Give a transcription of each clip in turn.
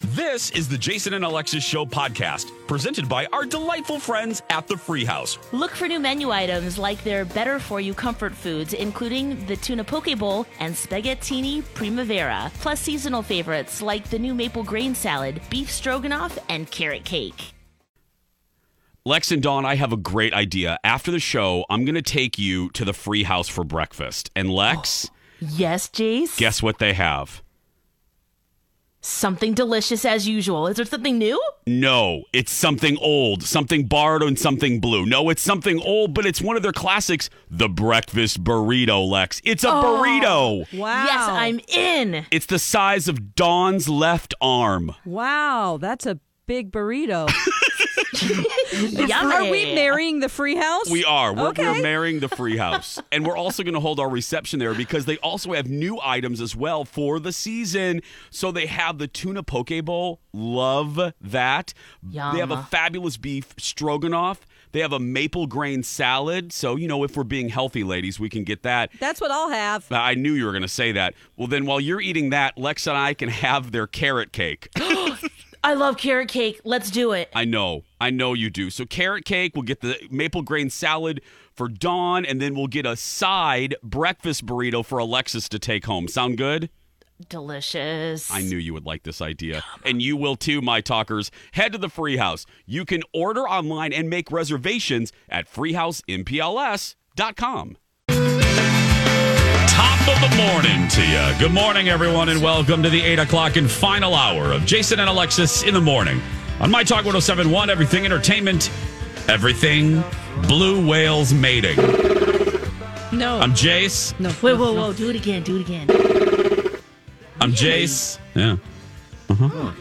This is the Jason and Alexis Show podcast, presented by our delightful friends at the Free House. Look for new menu items like their better for you comfort foods, including the tuna poke bowl and spaghettini primavera, plus seasonal favorites like the new maple grain salad, beef stroganoff, and carrot cake. Lex and Dawn, I have a great idea. After the show, I'm going to take you to the Free House for breakfast. And Lex, Yes, Jace? guess what they have? Something delicious as usual. Is there something new? No, it's something old, something borrowed and something blue. No, it's something old, but it's one of their classics, the breakfast burrito, Lex. It's a oh, burrito. Wow. Yes, I'm in. It's the size of Dawn's left arm. Wow, that's a big burrito. Are we marrying the free house? We are. We're, Okay. we're marrying the free house. and we're also going to hold our reception there because they also have new items as well for the season. So they have the tuna poke bowl. Love that. They have a fabulous beef stroganoff. They have a maple grain salad. So, you know, if we're being healthy, ladies, we can get that. That's what I'll have. I knew you were going to say that. Well, then while you're eating that, Lex and I can have their carrot cake. I love carrot cake. Let's do it. I know. I know you do. So carrot cake, we'll get the maple grain salad for Dawn, and then we'll get a side breakfast burrito for Alexis to take home. Sound good? Delicious. I knew you would like this idea. And you will too, my talkers. Head to the Free House. You can order online and make reservations at freehousempls.com. Top of the morning to you. Good morning, everyone, and welcome to the 8 o'clock and final hour of Jason and Alexis in the morning. On My Talk 1071, Everything Entertainment, Everything Blue Whales Mating. No. I'm Jace. no. Wait, whoa, whoa. Do it again. Do it again. I'm Jace. Yeah. Uh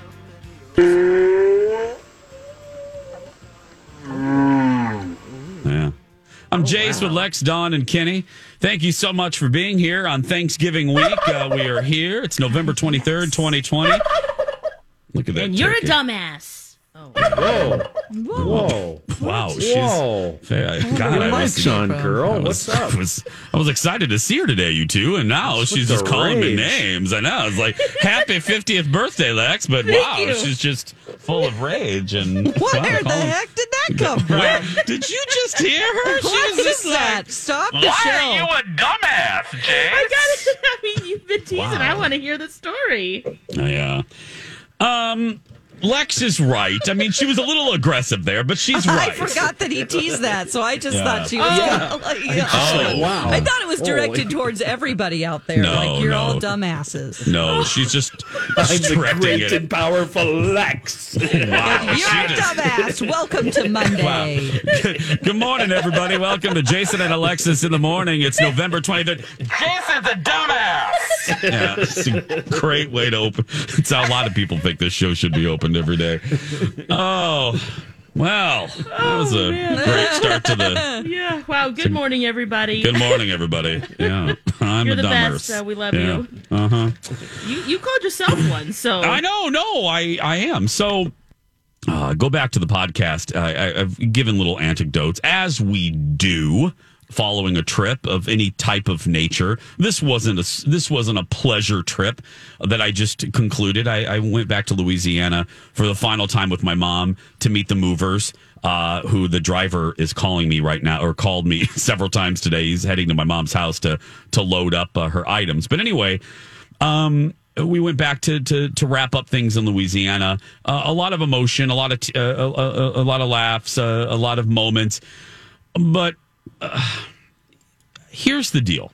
I'm Jace with Lex, Dawn, and Kenny. Thank you so much for being here on Thanksgiving week. Uh, we are here. It's November 23rd, 2020. Look at that. And you're a turkey. Dumbass. Whoa. Whoa. Wow. She's, Whoa. Hey, God, I was, mic's on, I girl. was, What's up? I was, I was excited to see her today, you two, and now What's she's just the calling me names. I know. It's like, happy 50th birthday, Lex, but wow, you. she's just full of rage. and Where wow, the calling- heck did that come from? Where, did you just hear her? She What was is just that? like, Stop the why show. are you a dumbass, Jay? I got it. I mean, you've been teasing. I want to hear the story. Yeah. Um, Lex is right. I mean, she was a little aggressive there, but she's right. I forgot that he teased that, so I just Yeah. thought she was. gonna, oh. like, Oh. Wow. I thought it was directed Holy. towards everybody out there. No, like you're no. all dumbasses. No, she's just I'm the directing great it. and powerful Lex. Wow, You're a just- dumbass. Welcome to Monday. Good morning, everybody. Welcome to Jason and Alexis in the morning. It's November 23rd. Jason's a dumbass. Yeah, it's a great way to open. It's how a lot of people think this show should be every day. Oh, well, that was a great start to the. Yeah. Wow. Good morning, everybody. Good morning, everybody. Yeah, I'm You're a the dumber. best. Uh, we love you. Uh huh. You you called yourself one, so I know, no, I I am. So uh, go back to the podcast. I, I, I've given little anecdotes as we do following a trip of any type of nature. This wasn't a this wasn't a pleasure trip that I just concluded. I, I went back to Louisiana for the final time with my mom to meet the movers. Uh, who the driver is calling me right now, or called me several times today. He's heading to my mom's house to to load up uh, her items. But anyway, um, we went back to to to wrap up things in Louisiana. Uh, a lot of emotion, a lot of t- uh, a, a, a lot of laughs, uh, a lot of moments. But uh, here's the deal: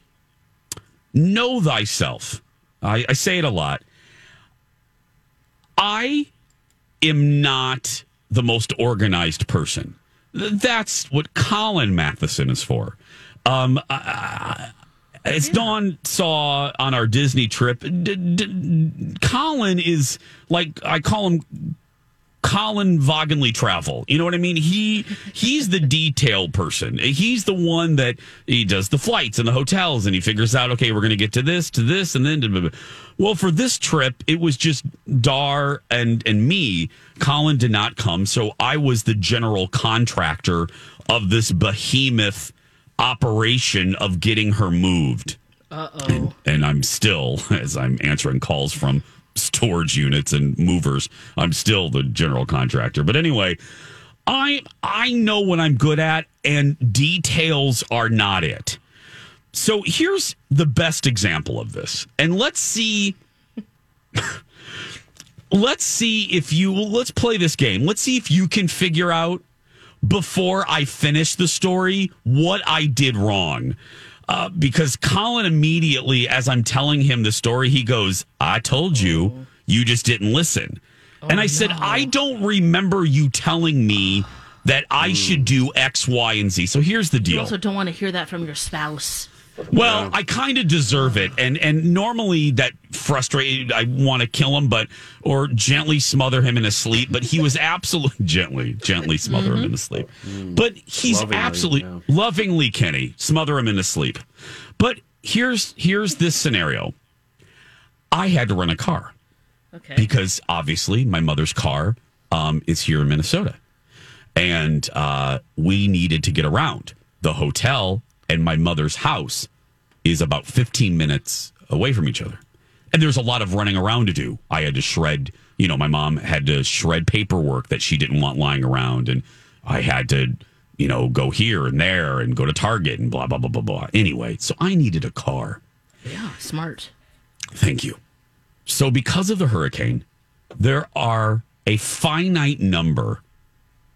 know thyself. I, I say it a lot. I am not the most organized person. That's what Colin Matheson is for. Um, I- I- as Dawn saw on our Disney trip, d- d- Colin is like I call him Colin Vaughanly travel. You know what I mean? He he's the detail person. He's the one that he does the flights and the hotels and he figures out, okay, we're going to get to this, to this, and then to well, for this trip, it was just Dar and and me. Colin did not come, so I was the general contractor of this behemoth operation of getting her moved. Uh-oh. And, and I'm still, as I'm answering calls from storage units and movers, I'm still the general contractor. But anyway, I I know what I'm good at, and details are not it. So here's the best example of this, and let's see. let's see if you let's play this game. Let's see if you can figure out before I finish the story what I did wrong. Uh, because Colin immediately, as I'm telling him the story, he goes, I told you, you just didn't listen. and I said, I don't remember you telling me that I should do X, Y, and Z. So here's the deal. You deal. also don't want to hear that from your spouse. Well, I kind of deserve it, and and normally that frustrated. I want to kill him, but or gently smother him in his sleep. But he was absolutely gently, gently smother him in his sleep. But he's Lovingly, absolutely yeah. lovingly, Kenny, smother him in his sleep. But here's here's this scenario. I had to rent a car Okay. because obviously my mother's car um, is here in Minnesota, and uh, we needed to get around. The hotel and my mother's house is about 15 minutes away from each other, and there's a lot of running around to do. I had to shred, you know, my mom had to shred paperwork that she didn't want lying around, and I had to. You know, go here and there and go to Target and blah, blah, blah, blah, blah. Anyway, so I needed a car. yeah, smart. Thank you. So, because of the hurricane, there are a finite number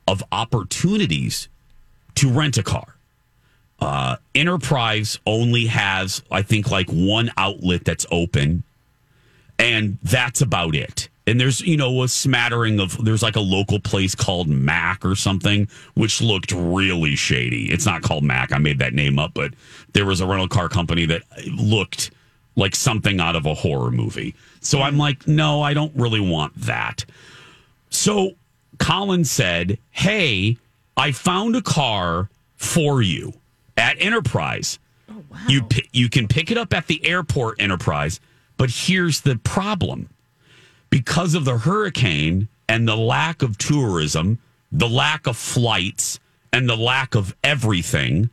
of opportunities to rent a car. Uh, Enterprise only has, I think, like one outlet that's open, and that's about it. And there's, you know, a smattering of, there's like a local place called Mac or something, which looked really shady. It's not called Mac. I made that name up, but there was a rental car company that looked like something out of a horror movie. So I'm like, no, I don't really want that. So Colin said, Hey, I found a car for you at Enterprise. Oh, you you can pick it up at the airport Enterprise, but here's the problem. Because of the hurricane and the lack of tourism, the lack of flights, and the lack of everything,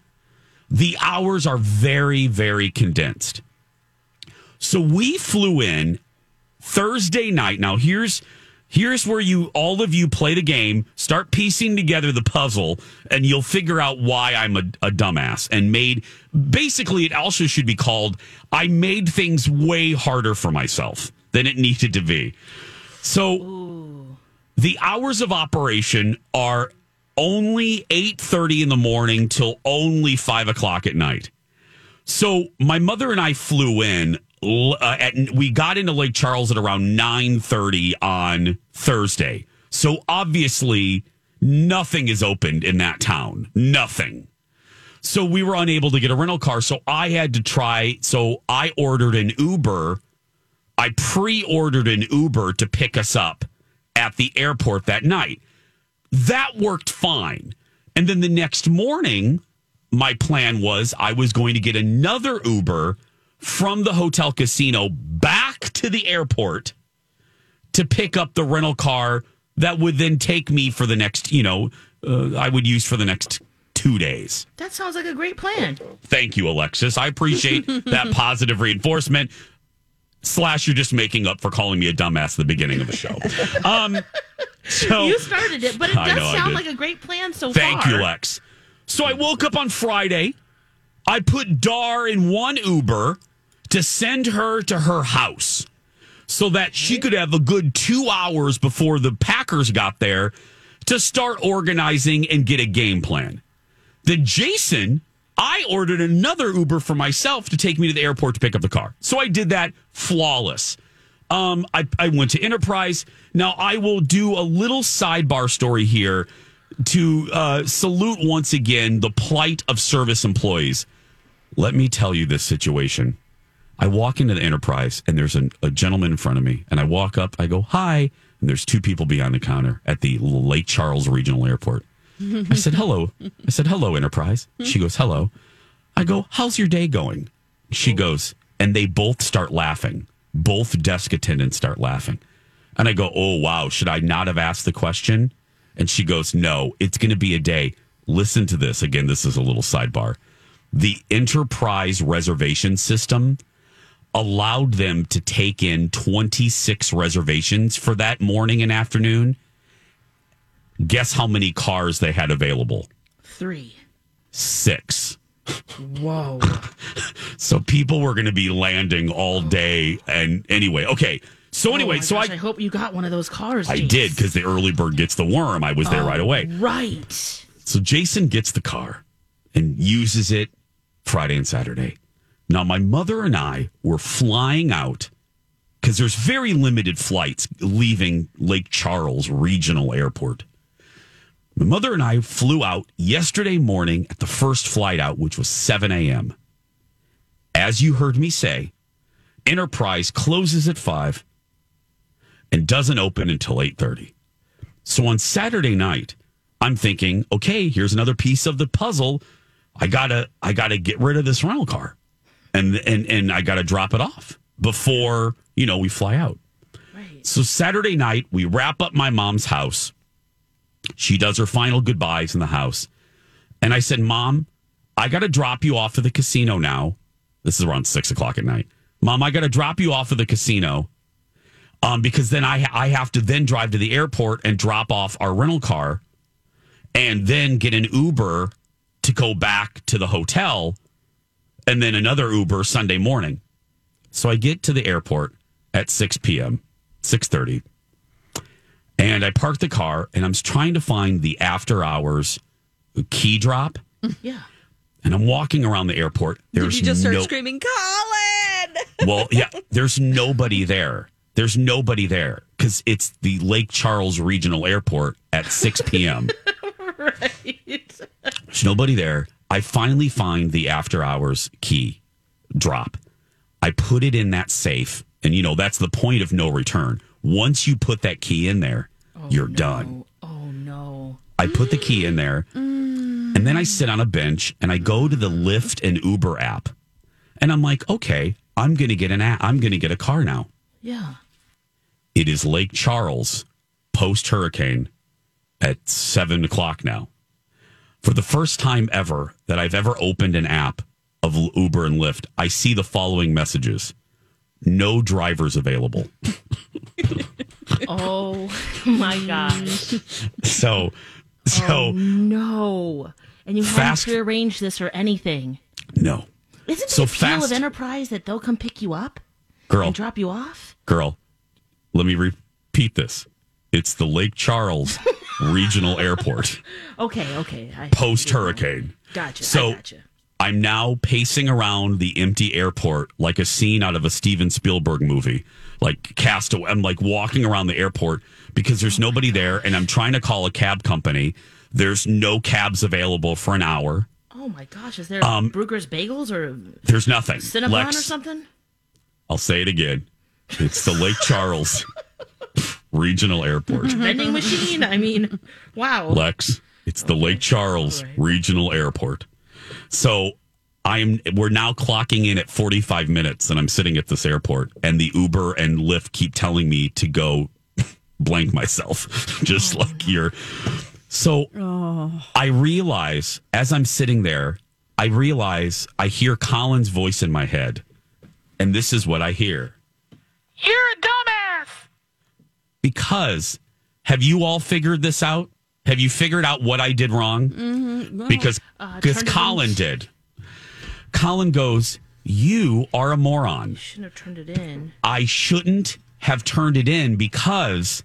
the hours are very, very condensed. So we flew in Thursday night. Now here's here's where you all of you play the game, start piecing together the puzzle, and you'll figure out why I'm a, a dumbass and made basically it also should be called I made things way harder for myself than it needed to be. So the hours of operation are only 8.30 in the morning till only 5 o'clock at night so my mother and I flew in. Uh, at, we got into Lake Charles at around nine thirty on Thursday. So obviously, nothing is opened in that town. Nothing. So we were unable to get a rental car. So I had to try. So I ordered an Uber. I pre-ordered an Uber to pick us up at the airport that night. That worked fine. And then the next morning, my plan was I was going to get another Uber from the hotel casino back to the airport to pick up the rental car that would then take me for the next, you know, uh, I would use for the next two days. That sounds like a great plan. Thank you, Alexis. I appreciate that positive reinforcement. Slash, you're just making up for calling me a dumbass at the beginning of the show. Um, so You started it, but it does know sound like a great plan so Thank far. Thank you, Lex. So I woke up on Friday. I put Dar in one Uber to send her to her house. so that she could have a good two hours before the Packers got there to start organizing and get a game plan. Then Jason, I ordered another Uber for myself to take me to the airport to pick up the car. So I did that flawless. Um, I, I went to Enterprise. Now I will do a little sidebar story here to uh, salute once again the plight of service employees. Let me tell you this situation. I walk into the Enterprise and there's an, a gentleman in front of me, and I walk up. I go hi, and there's two people behind the counter at the Lake Charles Regional Airport. I said hello. I said hello, Enterprise. Hmm? She goes hello. I go, how's your day going? She goes, and they both start laughing. Both desk attendants start laughing. And I go, oh, wow, should I not have asked the question? And she goes, no, it's going to be a day. Listen to this. Again, this is a little sidebar. The enterprise reservation system allowed them to take in 26 reservations for that morning and afternoon. Guess how many cars they had available? Three. Six. Whoa. So people were going to be landing all day. And anyway, okay. So oh anyway, Oh so gosh, I I hope you got one of those cars. I Jace. did because the early bird gets the worm. I was there right away. Oh, right. So Jason gets the car and uses it Friday and Saturday. Now, my mother and I were flying out because there's very limited flights leaving Lake Charles Regional Airport. My mother and I flew out yesterday morning at the first flight out, which was 7 a.m. As you heard me say, Enterprise closes at 5 and doesn't open until 8:30. So on Saturday night, I'm thinking, okay, here's another piece of the puzzle. I gotta, I gotta get rid of this rental car, and and and I gotta drop it off before you know we fly out. Right. So Saturday night, we wrap up my mom's house. She does her final goodbyes in the house, and I said, "Mom, I gotta drop you off at the casino now. This is around six o'clock at night. Mom, I gotta drop you off at the casino." Um, because then I I have to then drive to the airport and drop off our rental car and then get an Uber to go back to the hotel and then another Uber Sunday morning. So I get to the airport at 6 p.m., 6.30, and I park the car and I'm trying to find the after hours key drop. Yeah. And I'm walking around the airport. There's Did you just start no, screaming, Colin? well, yeah, there's nobody there. There's nobody there because it's the Lake Charles Regional Airport at 6 p.m. Right. There's nobody there. I finally find the after hours key drop. I put it in that safe, and you know, that's the point of no return. Once you put that key in there, oh, you're done. Oh no. I put the key in there, mm. and then I sit on a bench and I go to the Lyft and Uber app, and I'm like, okay, I'm gonna get an app. I'm gonna get a car now. Yeah. It is Lake Charles post hurricane at seven o'clock now. For the first time ever that I've ever opened an app of Uber and Lyft, I see the following messages no drivers available. Oh my gosh. So, so Oh, no. And you Fast- haven't prearranged this or anything. no. Isn't So the fast- of Enterprise that they'll come pick you up Girl, and drop you off? girl, let me repeat this. It's the Lake Charles Regional Airport Okay, okay. Post hurricane. Gotcha. So I gotcha. I'm now pacing around the empty airport like a scene out of a Steven Spielberg movie, like Castaway. I'm like walking around the airport because there's nobody there, and I'm trying to call a cab company. There's no cabs available for an hour. Oh my gosh, is there Bruegger's Bagels or There's nothing. Cinnabon Um, Lex, or something? I'll say it again. It's the Lake Charles Regional Airport. Vending machine? I mean, wow. Lex, it's the Lake Charles Regional Airport. So I'm we're now clocking in at 45 minutes and I'm sitting at this airport and the Uber and Lyft keep telling me to go blank myself just oh, like you're so oh. I realize as I'm sitting there I realize I hear Colin's voice in my head and this is what I hear You're a dumbass. Because have you all figured this out? Have you figured out what I did wrong? Mm-hmm. Because uh, because turned it Colin in. did. Colin goes, "You are a moron. Shouldn't have turned it in. I shouldn't have turned it in because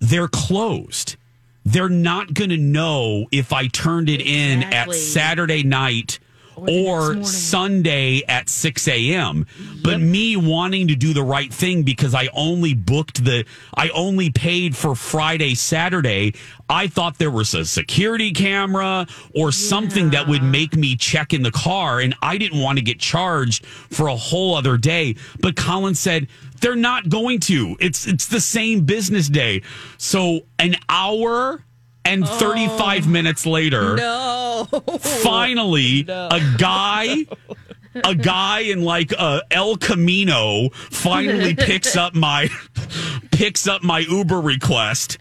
They're closed. They're not going to know if I turned it in at Saturday night Or or. Sunday at 6 a.m. But me wanting to do the right thing because I only booked the, I only paid for Friday, Saturday. I thought there was a security camera or something that would make me check in the car. And I didn't want to get charged for a whole other day. But Colin said, they're not going to. It's it's the same business day. So an hour and 35 minutes later, No. finally a guy a guy in like uh, El Camino finally picks up my picks up my Uber request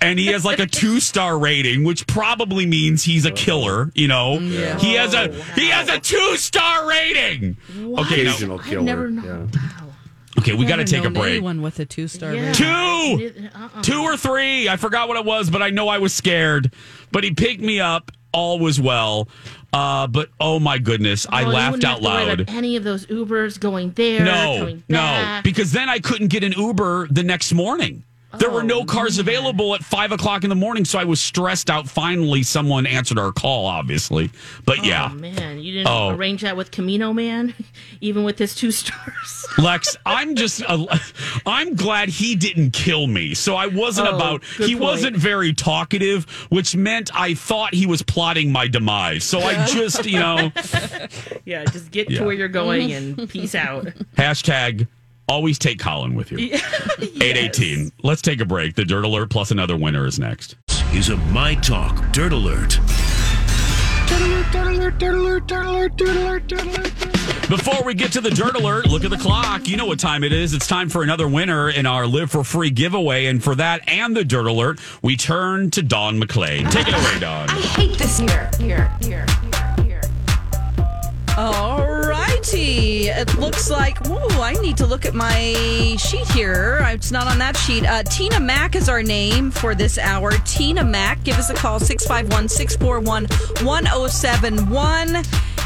and he has like a two star rating which probably means he's a killer you know he has a he has a two star rating okay now, Occasional killer. I've never known. Yeah. Wow. Okay we got to take a break Anyone with a two star Yeah. two Uh-uh. two or three. I forgot what it was, but I know I was scared. But he picked me up. All was well. Uh, but oh my goodness, I Oh, you laughed wouldn't out have to worry about loud. Any of those Ubers going there, No, coming no, back. because then I couldn't get an Uber the next morning. There were no Oh, cars available at five o'clock in the morning, so I was stressed out. Finally, someone answered our call, obviously. But yeah, Oh man, you didn't Oh. arrange that with Camino Man, even with his two stars. Lex, I'm just, uh, I'm glad he didn't kill me. So I wasn't Oh, about, he point. wasn't very talkative, which meant I thought he was plotting my demise. So I just, you know, yeah, just get Yeah. to where you're going and peace out. hashtag always take Colin with you. 818. Let's take a break. The Dirt Alert plus another winner is next. is a My Talk Dirt Alert. Before we get to the Dirt Alert, look at the clock. You know what time it is. It's time for another winner in our Live for Free giveaway. And for that and the Dirt Alert, we turn to Dawn McClain. Take it away, Dawn. I hate this here, here, here, here, here. All righty. It looks like, whoa, I need to look at my sheet here. It's not on that sheet. Uh, Tina Mack is our name for this hour. Tina Mack, give us a call, 651 641 1071.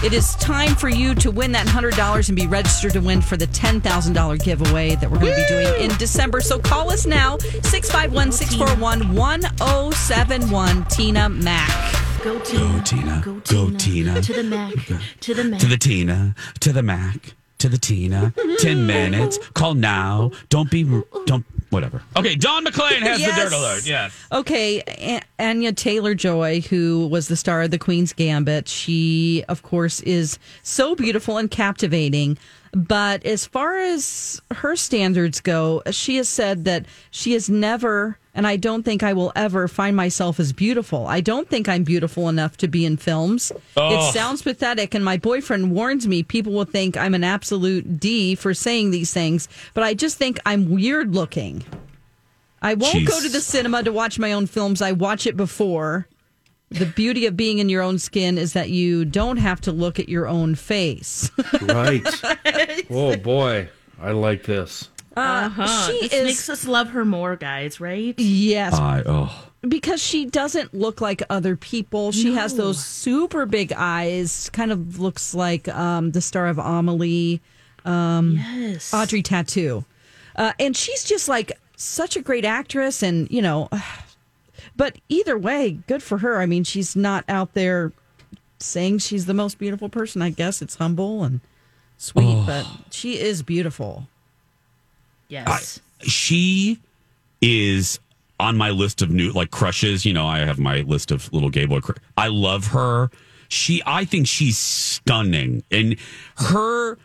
It is time for you to win that $100 and be registered to win for the $10,000 giveaway that we're going to be doing in December. So call us now, 651 641 1071. Tina Mack. Go Tina, Tina. go Go, Tina, Tina. to the Mac, to the Mac. To the Tina, to the Mac, to the Tina. 10 minutes. Call now. Don't be, don't, whatever. Okay, Dawn McClain has Yes. the Dirt Alert. Yes. Okay, A- Anya Taylor Joy, who was the star of The Queen's Gambit, she, of course, is so beautiful and captivating. But as far as her standards go, she has said that she has never, and I don't think I will ever find myself as beautiful. I don't think I'm beautiful enough to be in films. It sounds pathetic, and my boyfriend warns me people will think I'm an absolute D for saying these things, but I just think I'm weird looking. I won't go to the cinema to watch my own films. I watch it before. The beauty of being in your own skin is that you don't have to look at your own face. Right. oh boy, I like this. Uh-huh. she this is- makes us love her more, guys. Right? yes, I, oh. because she doesn't look like other people. She has those super big eyes. Kind of looks like um, the star of Amelie, yes. Audrey Tautou, uh, and she's just like such a great actress. And you know, but either way, good for her. I mean, she's not out there saying she's the most beautiful person. I guess it's humble and sweet, but she is beautiful. Yes. she is on my list of new like crushes. You know, I have my list of little gay boy. Cr- I love her. She, I think she's stunning, and her,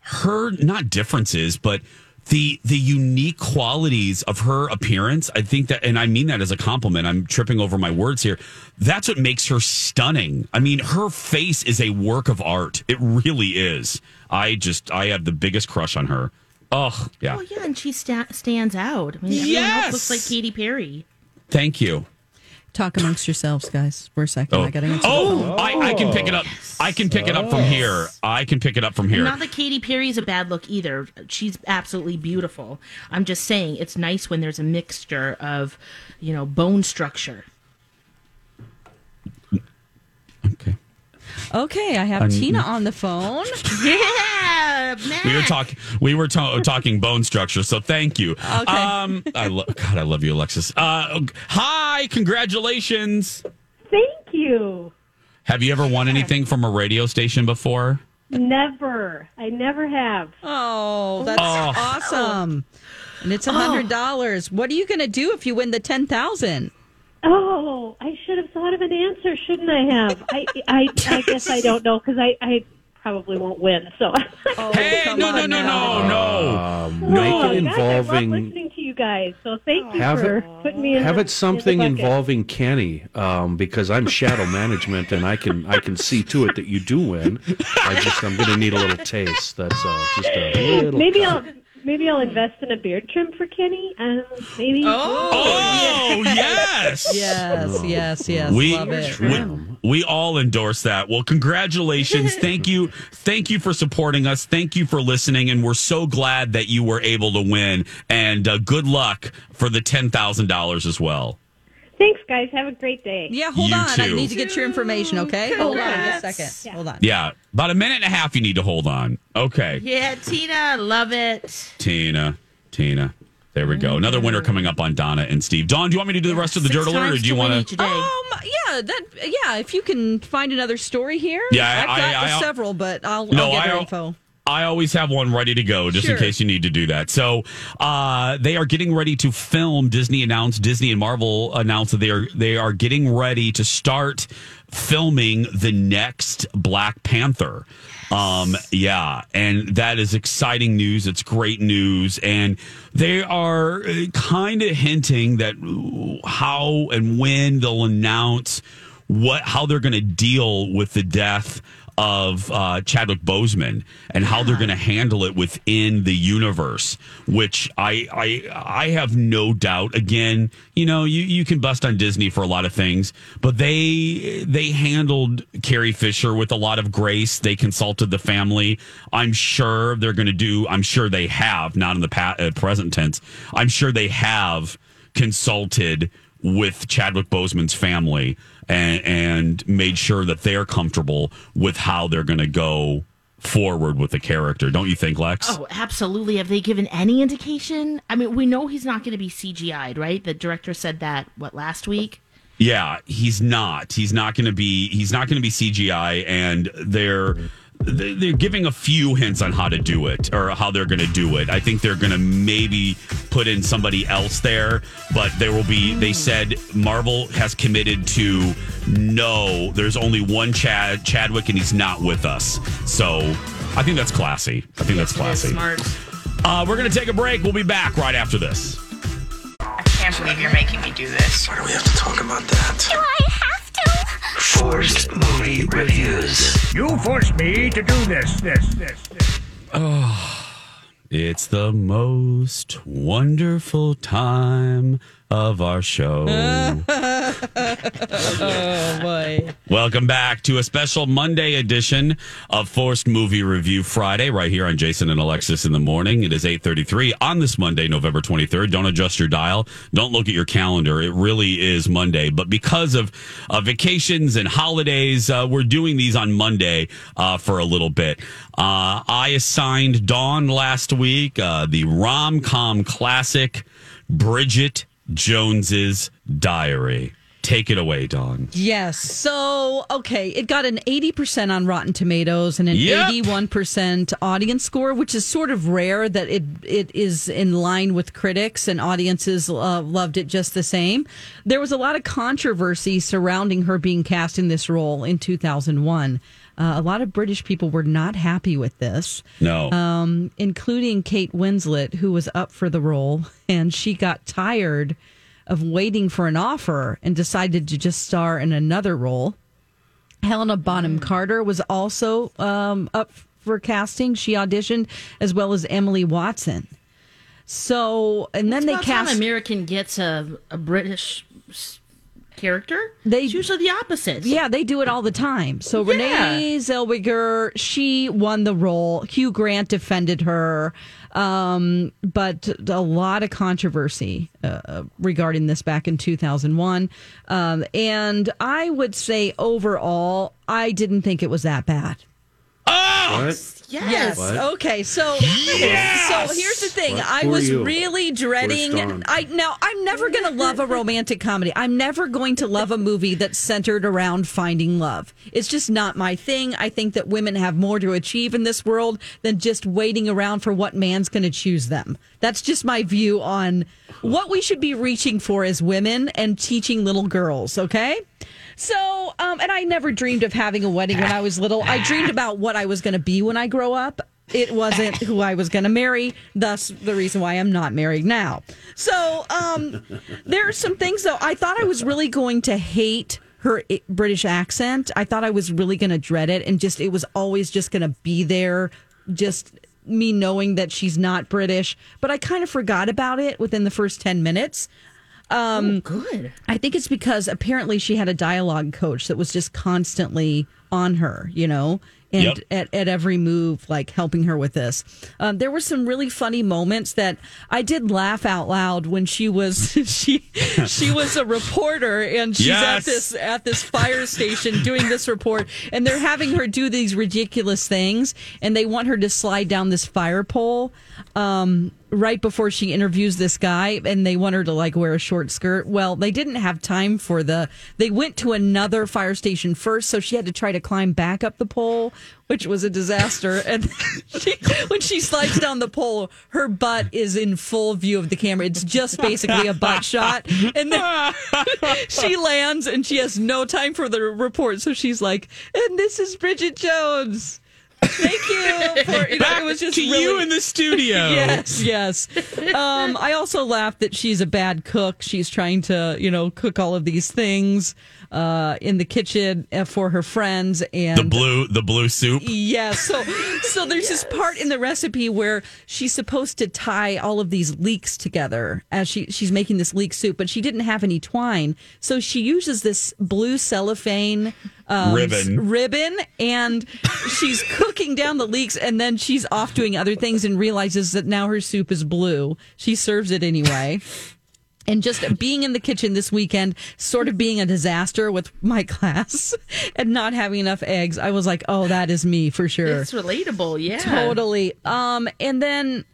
her not differences, but the the unique qualities of her appearance. I think that, and I mean that as a compliment. I'm tripping over my words here. That's what makes her stunning. I mean, her face is a work of art. It really is. I just, I have the biggest crush on her. Oh, yeah. Oh yeah, and she sta- stands out. I mean, Yes! looks like Katy Perry. Thank you. Talk amongst yourselves, guys, for a second. Oh, I got to answer the oh phone. I, I can pick it up. I can pick it up from here. I can pick it up from here. Not that Katy Perry's a bad look either. She's absolutely beautiful. I'm just saying it's nice when there's a mixture of, you know, bone structure. Okay. Okay, I have Um, Tina on the phone. Yeah, We were talking. We were ta- talking bone structure. So thank you. Okay. Um, I lo- God, I love you, Alexis. Uh, hi, congratulations. Thank you. Have you ever won anything from a radio station before? Never. I never have. Oh, that's Oh. awesome. And it's a hundred dollars. What are you going to do if you win the ten thousand? Oh, I should have thought of an answer, shouldn't I have? I I, I guess I don't know because I, I probably won't win. So. Oh, Hey, no, no, no, no, no. Um, Oh, make it gosh, I love listening to you guys. So thank you Have for it- putting me in. Have the- it something in the involving Kenny, um, because I'm shadow management and I can I can see to it that you do win. I just I'm going to need a little taste. That's all. Just a little. Maybe I'll maybe I'll invest in a beard trim for Kenny. Um, maybe. Oh yes. Yes, yes, yes. We, Love it. we we all endorse that. Well, congratulations. Thank you. Thank you for supporting us. Thank you for listening. And we're so glad that you were able to win. And uh, good luck for the $10,000 as well. Thanks, guys. Have a great day. Yeah, hold You on. I need to get your information, okay? Hold on just a second. Hold on. Yeah. About a minute and a half you need to hold on. Okay. Yeah, Tina, love it. Tina. Tina. There we go. Another winner coming up on Donna and Steve. Dawn, do you want me to do the rest of the Six dirt alert or do you want to? day. Um, yeah, that yeah. If you can find another story here, Yeah, I've got I- I- several, but I'll, No, I'll get I- info. I always have one ready to go just in case you need to do that. So uh, they are getting ready to film. Disney announced, Disney and Marvel announced that they are they are getting ready to start filming the next Black Panther. Um, yeah, and that is exciting news. It's great news, and they are kind of hinting that how and when they'll announce what how they're going to deal with the death of uh, Chadwick Boseman and how they're going to handle it within the universe, which I I I have no doubt. Again, you know, you, you can bust on Disney for a lot of things, but they they handled Carrie Fisher with a lot of grace. They consulted the family. I'm sure they're going to do. I'm sure they have, not in the pa- uh, present tense. I'm sure they have consulted with Chadwick Boseman's family and, and made sure that they're comfortable with how they're going to go forward with the character. Don't you think, Lex? Oh, absolutely. Have they given any indication? I mean, we know he's not going to be CGI'd, right? The director said that what last week. Yeah, he's not. He's not going to be. He's not going to be CGI, and they're they're giving a few hints on how to do it or how they're going to do it. I think they're going to maybe put in somebody else there, but there will be. They said Marvel has committed to no. There's only one Chad Chadwick, and he's not with us. So I think that's classy. I think that's classy. Smart. Uh, we're going to take a break. We'll be back right after this. I can't believe you're making me do this. Why do we have to talk about that? Forced movie reviews. You forced me to do this, this, this, this. Oh, it's the most wonderful time of our show. oh boy. Welcome back to a special Monday edition of Forced Movie Review Friday, right here on Jason and Alexis in the morning. It is 8.33 on this Monday, November 23rd. Don't adjust your dial. Don't look at your calendar. It really is Monday. But because of uh, vacations and holidays, uh, we're doing these on Monday uh, for a little bit. Uh, I assigned Dawn last week uh, the rom-com classic Bridget Jones's Diary. Take it away, Dawn. Yes. So, okay, it got an 80% on Rotten Tomatoes and an Yep. 81% audience score, which is sort of rare that it it is in line with critics and audiences uh, loved it just the same. There was a lot of controversy surrounding her being cast in this role in 2001. Uh, a lot of British people were not happy with this. No. Um, including Kate Winslet, who was up for the role, and she got tired of waiting for an offer and decided to just star in another role. Helena Bonham Carter was also um, up for casting. She auditioned as well as Emily Watson. So, and then It's they about time cast. American gets a, a British s- character. They it's usually the opposite. Yeah, they do it all the time. So Yeah. Renee Zellweger, she won the role. Hugh Grant defended her, um, but a lot of controversy uh, regarding this back in 2001. Um, and I would say overall, I didn't think it was that bad. Oh! What? Yes. What? Okay. So, Yes! so here's the thing. What? I Who was really dreading. I now I'm never going to love a romantic comedy. I'm never going to love a movie that's centered around finding love. It's just not my thing. I think that women have more to achieve in this world than just waiting around for what man's going to choose them. That's just my view on what we should be reaching for as women and teaching little girls. Okay. So, um, and I never dreamed of having a wedding when I was little. I dreamed about what I was going to be when I grow up. It wasn't who I was going to marry, thus the reason why I'm not married now. So, um, there are some things though. I thought I was really going to hate her British accent. I thought I was really going to dread it, and just it was always just going to be there. Just me knowing that she's not British, but I kind of forgot about it within the first ten minutes. Um, good. I think it's because apparently she had a dialogue coach that was just constantly on her, you know, and Yep. at, at every move, like helping her with this. Um, there were some really funny moments that I did laugh out loud when she was she she was a reporter and she's at this at this fire station doing this report and they're having her do these ridiculous things and they want her to slide down this fire pole um, right before she interviews this guy and they want her to like wear a short skirt. Well they didn't have time for the they went to another fire station first so she had to try to climb back up the pole which was a disaster. And she, when she slides down the pole her butt is in full view of the camera. It's just basically a butt shot. And then she lands and she has no time for the report. So she's like and this is bridget jones Thank you. For, you know, it was just to really, you in the studio. yes, yes. Um, I also laughed that she's a bad cook. She's trying to, you know, cook all of these things uh, in the kitchen uh, for her friends and The blue, the blue soup. yeah, so so there's this part in the recipe where she's supposed to tie all of these leeks together as she she's making this leek soup, but she didn't have any twine, so she uses this blue cellophane um, Ribbon. ribbon, and she's cooking down the leeks, and then she's off doing other things and realizes that now her soup is blue. She serves it anyway and just being in the kitchen this weekend, sort of being a disaster with my class and not having enough eggs, I was like, oh, that is me for sure. It's relatable. Yeah. Totally. Um, and then,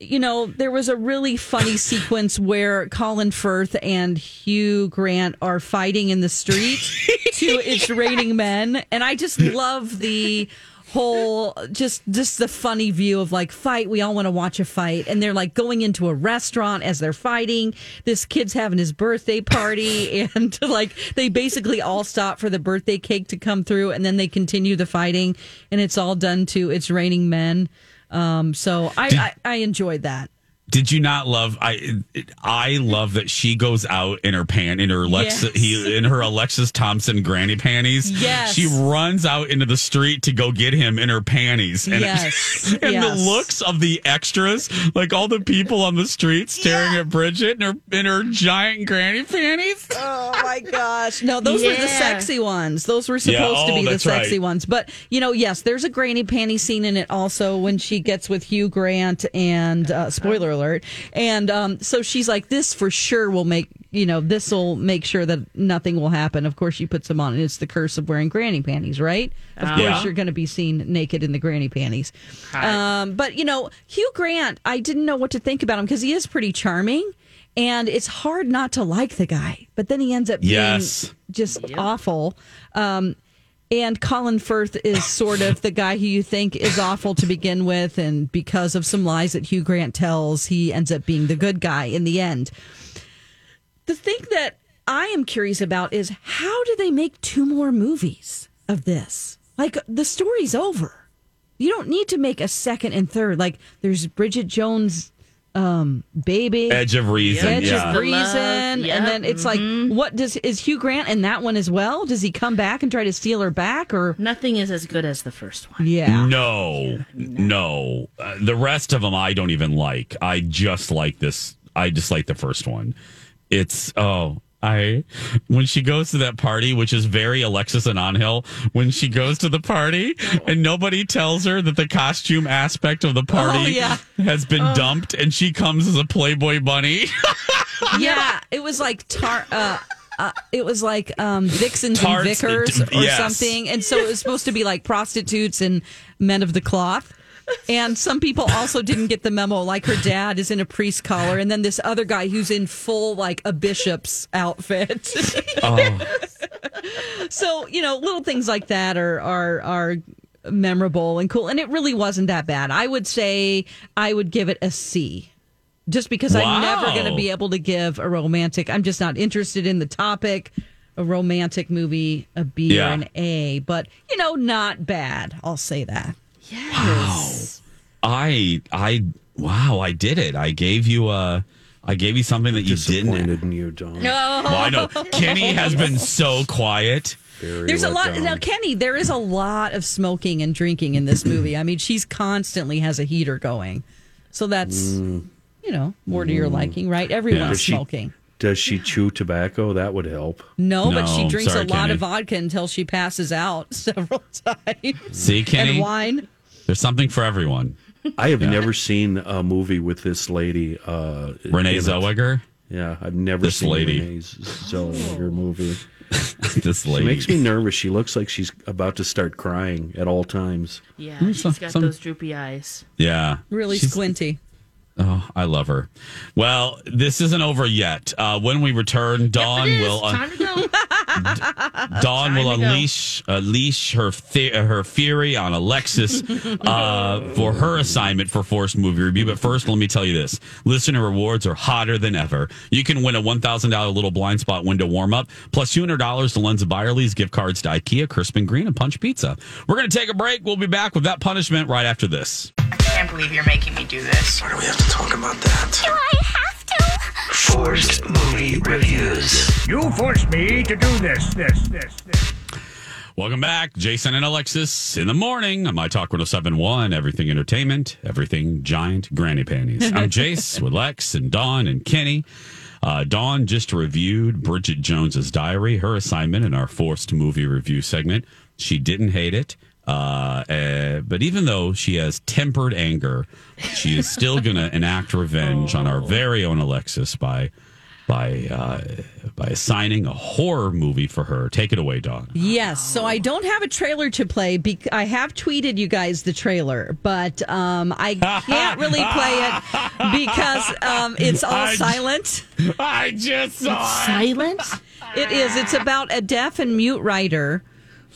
you know, there was a really funny sequence where Colin Firth and Hugh Grant are fighting in the street to It's Raining Men. And I just love the whole just just the funny view of like fight. We all want to watch a fight. And they're like going into a restaurant as they're fighting. This kid's having his birthday party. And like they basically all stop for the birthday cake to come through. And then they continue the fighting. And it's all done to it's raining men. Um so i i, I enjoyed that Did you not love? I I love that she goes out in her pan in her Alexa Yes. he in her Alexis Thompson granny panties. Yes. she runs out into the street to go get him in her panties. And Yes. and Yes. the looks of the extras, like all the people on the street staring at Bridget in her in her giant granny panties. Oh my gosh. No, those were the sexy ones. Those were supposed Yeah, to oh, be the sexy right. ones. But, you know, yes, there's a granny panty scene in it also when she gets with Hugh Grant and uh, spoiler alert. And um, so she's like, this for sure will make, you know, this will make sure that nothing will happen. Of course, she puts them on, and it's the curse of wearing granny panties, right? Of Ah. course, Yeah. you're going to be seen naked in the granny panties. Um, but, you know, Hugh Grant, I didn't know what to think about him because he is pretty charming. and it's hard not to like the guy. But then he ends up being Yes. just awful. Um, and Colin Firth is sort of the guy who you think is awful to begin with, and because of some lies that Hugh Grant tells, he ends up being the good guy in the end. The thing that I am curious about is how do they make two more movies of this? Like the story's over. You don't need to make a second and third. Like there's Bridget Jones' um, baby, Edge of Reason, Edge yeah. of The Reason, yep, and then it's like, what does is Hugh Grant in that one as well? Does he come back and try to steal her back, or Nothing is as good as the first one. yeah? No, no. Uh, the rest of them I don't even like. I just like this. I just like the first one. It's oh. I when she goes to that party, which is very Alexis and Onhill, when she goes to the party and nobody tells her that the costume aspect of the party Oh, yeah. has been dumped, and she comes as a Playboy bunny. yeah, it was like tar. Uh, uh, it was like um, vixens Tarts, and vicars or yes. something, and so it was supposed to be like prostitutes and men of the cloth. And some people also didn't get the memo. Like her dad is in a priest collar, and then this other guy who's in full like a bishop's outfit. oh, so you know, little things like that are are are memorable and cool. And it really wasn't that bad. I would say I would give it a C. Just because I'm never going to be able to give a romantic. I'm just not interested in the topic. A romantic movie, a B Yeah. or an A, but you know, not bad. I'll say that. Yes. I I wow, I did it. I gave you a I gave you something that you didn't. Disappointed in you, Dawn. Well, I know Kenny has been so quiet. Very There's a lot down. now, Kenny. There is a lot of smoking and drinking in this movie. I mean, she's constantly has a heater going, so that's Mm. you know more to your liking, right? Everyone's Does she- smoking. Does she chew tobacco? That would help. No, but she drinks sorry, a lot Kenny. of vodka until she passes out several times. See, Kenny? and wine. There's something for everyone. I have never seen a movie with this lady. Uh, Renee in it. Zellweger. Yeah, I've never This seen lady. Renee Zellweger movie. this She lady makes me nervous. She looks like she's about to start crying at all times. Yeah, she's got some- those droopy eyes. Yeah, Really She's- squinty. Oh, I love her. Well, this isn't over yet. Uh, when we return, Dawn It is. will Time to go. Dawn will Time to go. unleash unleash her the- her fury on Alexis uh, for her assignment for forced movie review. But first, let me tell you this: listener rewards are hotter than ever. You can win a one thousand dollar little blind spot window warm up, plus two hundred dollars to Lunds & Byerlys gift cards to IKEA, Crisp & Green, and Punch Pizza. We're going to take a break. We'll be back with that punishment right after this. I can't believe you're making me do this. Why do we have to talk about that? Do I have to? Forced movie reviews. You forced me to do this, this, this, this. Welcome back, Jason and Alexis in the morning on My Talk 1071, Everything Entertainment, Everything Giant Granny Panties. I'm Jace with Lex and Dawn and Kenny. Uh, Dawn just reviewed Bridget Jones's Diary, her assignment in our forced movie review segment. She didn't hate it. Uh, uh, but even though she has tempered anger, she is still going to enact revenge on our very own Alexis by by uh, by assigning a horror movie for her. Take it away, Dawn. Yes. So I don't have a trailer to play. Bec- I have tweeted you guys the trailer, but um, I can't really play it because um, it's all I- silent. I just saw it. Silent? It is. It's about a deaf and mute writer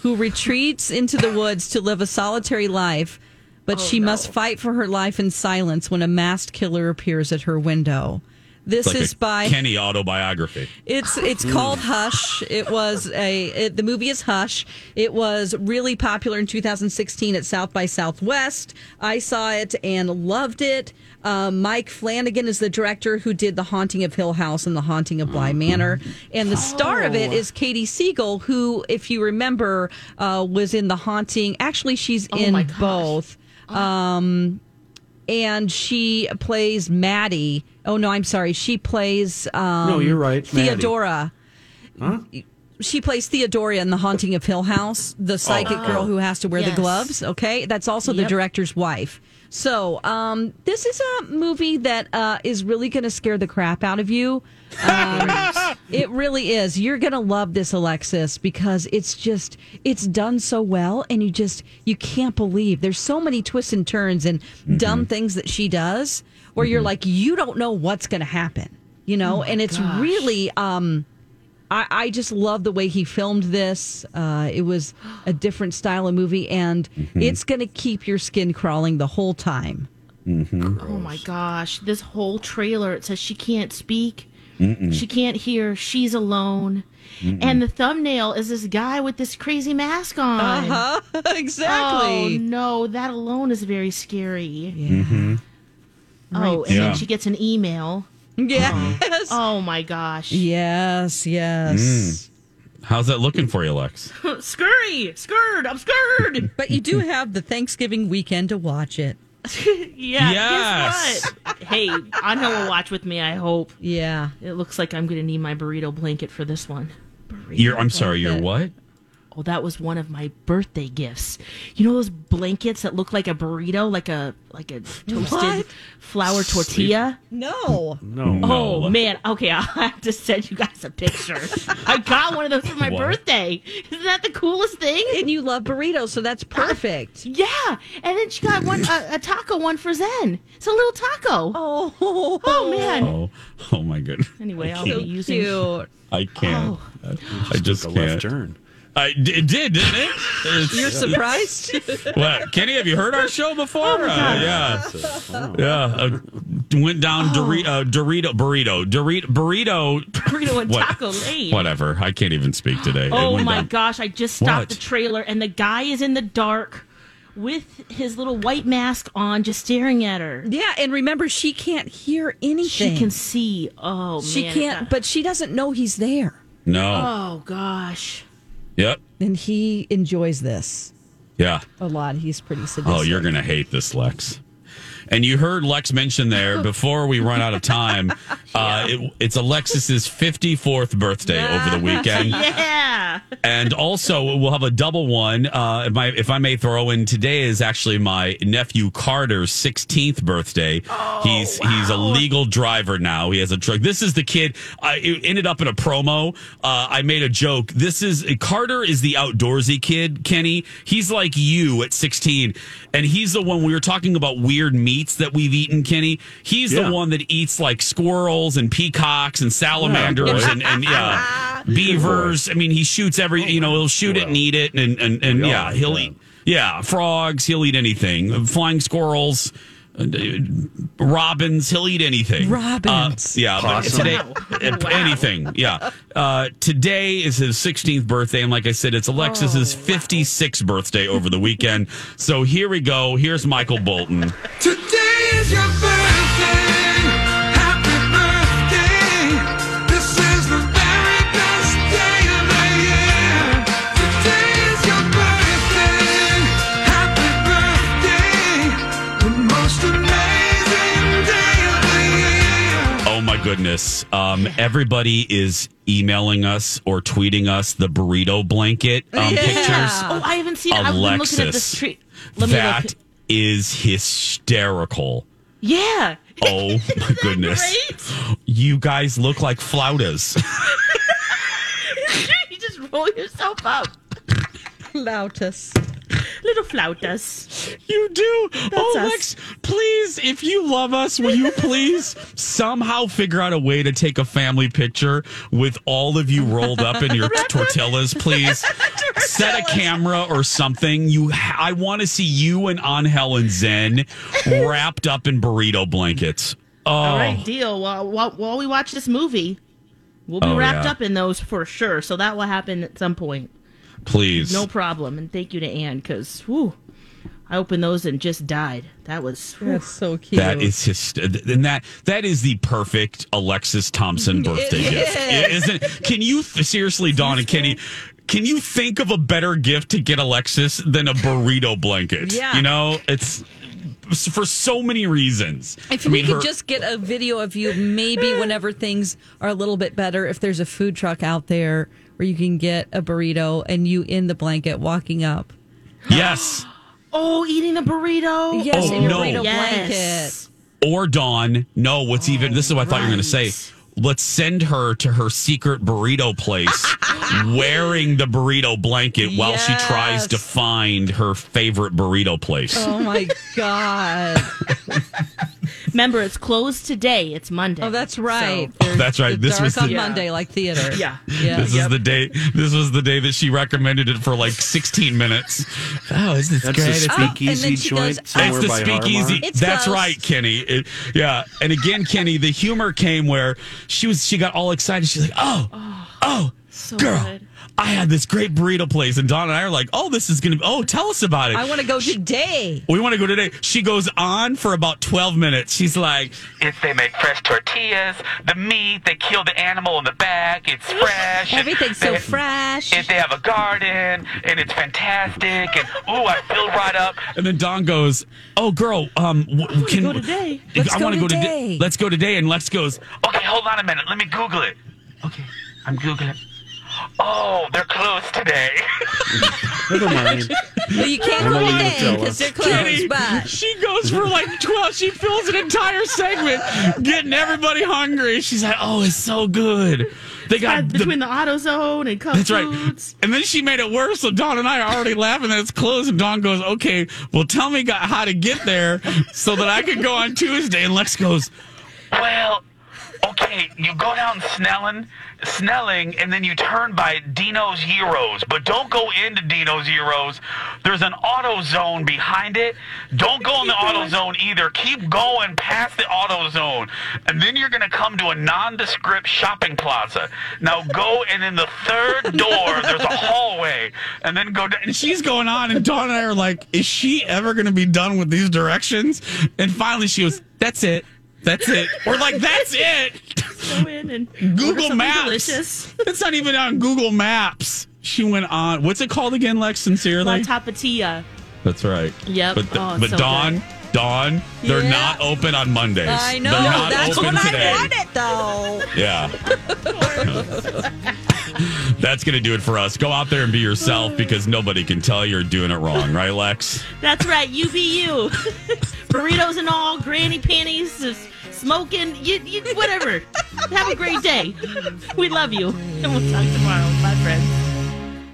who retreats into the woods to live a solitary life, but oh, she must fight for her life in silence when a masked killer appears at her window. This like is a by Kenny autobiography. It's it's called Hush. It was a it, the movie is Hush. It was really popular in 2016 at South by Southwest. I saw it and loved it. Um, Mike Flanagan is the director who did The Haunting of Hill House and The Haunting of Bly Manor, and the star of it is Katie Siegel, who, if you remember, uh, was in The Haunting. Actually, she's in both. Um, and she plays Maddie. Oh no, I'm sorry. She plays um, No, you're right, Maddie. Theodora. She plays Theodora in The Haunting of Hill House, the psychic Oh. girl who has to wear Yes. the gloves. Okay, that's also the director's wife. So, um, this is a movie that uh, is really going to scare the crap out of you. Um, it really is. You're going to love this, Alexis, because it's just it's done so well, and you just you can't believe there's so many twists and turns and dumb things that she does, where you're like you don't know what's going to happen. you know, Oh and it's gosh. really. um I, I just love the way he filmed this. Uh, it was a different style of movie, and Mm-hmm. it's going to keep your skin crawling the whole time. Mm-hmm. Oh my gosh, this whole trailer it says she can't speak, Mm-mm. she can't hear, she's alone. Mm-mm. And the thumbnail is this guy with this crazy mask on. Uh-huh, exactly. Oh no, that alone is very scary. Mm-hmm. Oh, and Yeah. then she gets an email. Yes. Oh my gosh. Yes, yes. Mm. How's that looking for you, Lex? Scurry! Scared! I'm scared! But you do have the Thanksgiving weekend to watch it. yeah, Yes. guess what? Hey, Anya will watch with me, I hope. Yeah. It looks like I'm going to need my burrito blanket for this one. You're. I'm sorry. You're what? Oh, that was one of my birthday gifts. You know those blankets that look like a burrito, like a like a toasted What? flour tortilla? No. No. Oh man, okay, I'll have to send you guys a picture. I got one of those for my What? birthday. Isn't that the coolest thing? And you love burritos, so that's perfect. yeah, and then she got one a, a taco one for Zen. It's a little taco. Oh, oh man. Oh, oh my goodness. Anyway, I I'll be can't. using. Cute. I can't. Oh. I just took a can't. left turn. I d- it did, didn't it? It's- You're surprised? What, Kenny? Have you heard our show before? Oh, my Uh, God. yeah, yeah. Uh, went down Dori- uh, Dorito burrito, Dorito burrito. Burrito and What- taco lane. Whatever. I can't even speak today. Oh my down. gosh, I just stopped What? the trailer and the guy is in the dark with his little white mask on just staring at her. Yeah, and remember, she can't hear anything. She can see. Oh She man. can't, but she doesn't know he's there. No. Oh gosh. Yep. And he enjoys this Yeah. a lot. He's pretty sadistic. Oh, you're gonna hate this, Lex. And you heard Lex mention there before we run out of time. uh, it, it's Alexis's 54th birthday over the weekend. Yeah. and also we'll have a double one. Uh, if, I, if I may throw in, today is actually my nephew Carter's 16th birthday. Oh, he's he's a legal driver now. He has a truck. This is the kid. I it ended up in a promo. Uh, I made a joke. This is Carter is the outdoorsy kid. Kenny, he's like you at 16, and he's the one we were talking about weird meats that we've eaten. Kenny, he's Yeah. the one that eats like squirrels and peacocks and salamanders boy. and, and yeah, beavers. I mean, he shoots every. You know, he'll shoot it and eat it, and and, and We yeah, he'll eat. Yeah, frogs. He'll eat anything. Flying squirrels. Uh, Robins, he'll eat anything. Robins. Uh, yeah, but today, Wow. uh, anything. Yeah. Uh, today is his 16th birthday. And like I said, it's Alexis's 56th birthday over the weekend. So here we go. Here's Michael Bolton. Today is your birthday. My goodness. Um, everybody is emailing us or tweeting us the burrito blanket um, Yeah. pictures. Oh, I haven't seen it. I've been looking at this Alexis. tree. Let me look. is hysterical. Yeah. Oh my goodness. You guys look like flautas. you just roll yourself up. Lautus. Little flautas. You do. oh, us. Lex, please, if you love us, will you please somehow figure out a way to take a family picture with all of you rolled up in your tortillas, please? Set a camera or something. You, I want to see you and Angel and Zen wrapped up in burrito blankets. Oh, All right, oh. deal. While, while, while we watch this movie, we'll be Oh, wrapped yeah. up in those for sure. So that will happen at some point. Please. No problem. And thank you to Anne because, whew, I opened those and just died. That was. whew. That's so cute. That is his, and that that is the perfect Alexis Thompson birthday It gift, is. isn't it? Can you seriously, Dawn and Kenny? Can you think of a better gift to get Alexis than a burrito blanket? Yeah. you know it's for so many reasons. If I we mean, could her- just get a video of you, maybe whenever things are a little bit better, if there's a food truck out there where you can get a burrito and you in the blanket walking up. yes, Oh, eating a burrito? Yes, Oh, in your no. burrito Yes. or Dawn. No, what's oh, even? This is what I thought you were going to say. Let's send her to her secret burrito place wearing the burrito blanket while she tries to find her favorite burrito place. Oh my God. Remember, it's closed today. It's Monday. Oh, that's right. Oh, that's right. This dark was on the, Monday, like theater. Yeah. Yeah. This is the day. This was the day that she recommended it for like 16 minutes. Oh, isn't this That's great? the speakeasy and then she joint goes, somewhere it's the by speakeasy. It's That's close. right, Kenny. It- yeah, and again, Kenny, the humor came where she was. She got all excited. She's like, "Oh, oh, oh girl, good. I had this great burrito place," and Dawn and I are like, "Oh, this is gonna. Be oh, tell us about it." I want to go today. we want to go today. She goes on for about 12 minutes. She's like, If they make fresh tortillas, the meat, they kill the animal in the back, it's fresh. Everything's so they- fresh. If they have a garden and it's fantastic, and ooh, I feel right up. and then Dawn goes, "Oh, girl, um, w- can go today. Let's I go want to go today." today. Let's go today." And Lex goes, Okay, hold on a minute. Let me Google it. Okay, I'm Googling. Oh, they're closed today. Never mind. Well, you can't I'm go gonna today to because her. they're closed. Kenny, But she goes for like 12. She fills an entire segment getting everybody hungry. She's like, oh, it's so good. They got the, between the, AutoZone and Cub that's right. Foods. And then she made it worse. So Dawn and I are already laughing that it's closed. And Dawn goes, okay, well, tell me got- how to get there so that I can go on Tuesday. And Lex goes, well, okay, you go down Snelling, Snelling, and then you turn by Dino's Gyros. But don't go into Dino's Gyros. There's an auto zone behind it. Don't go in the auto zone either. Keep going past the auto zone. And then you're going to come to a nondescript shopping plaza. Now go, and in the third door, there's a hallway. And then go down. and she's going on. And Dawn and I are like, is she ever going to be done with these directions? And finally she goes, that's it. That's it. We're like, that's it. Go in and Google Maps. Delicious. It's not even on Google Maps. She went on. What's it called again, Lex? Sincerely. La Tapatia. That's right. Yep. But the, Oh, but so Dawn, good. Dawn, they're Yeah. not open on Mondays. I know They're not that's open what today. I wanted, though. Yeah. That's going to do it for us. Go out there and be yourself because nobody can tell you're doing it wrong, right, Lex? That's right. You be you. Burritos and all, granny panties, just smoking, you, you, whatever. Have a great day. We love you. And we'll talk tomorrow. Bye, friends.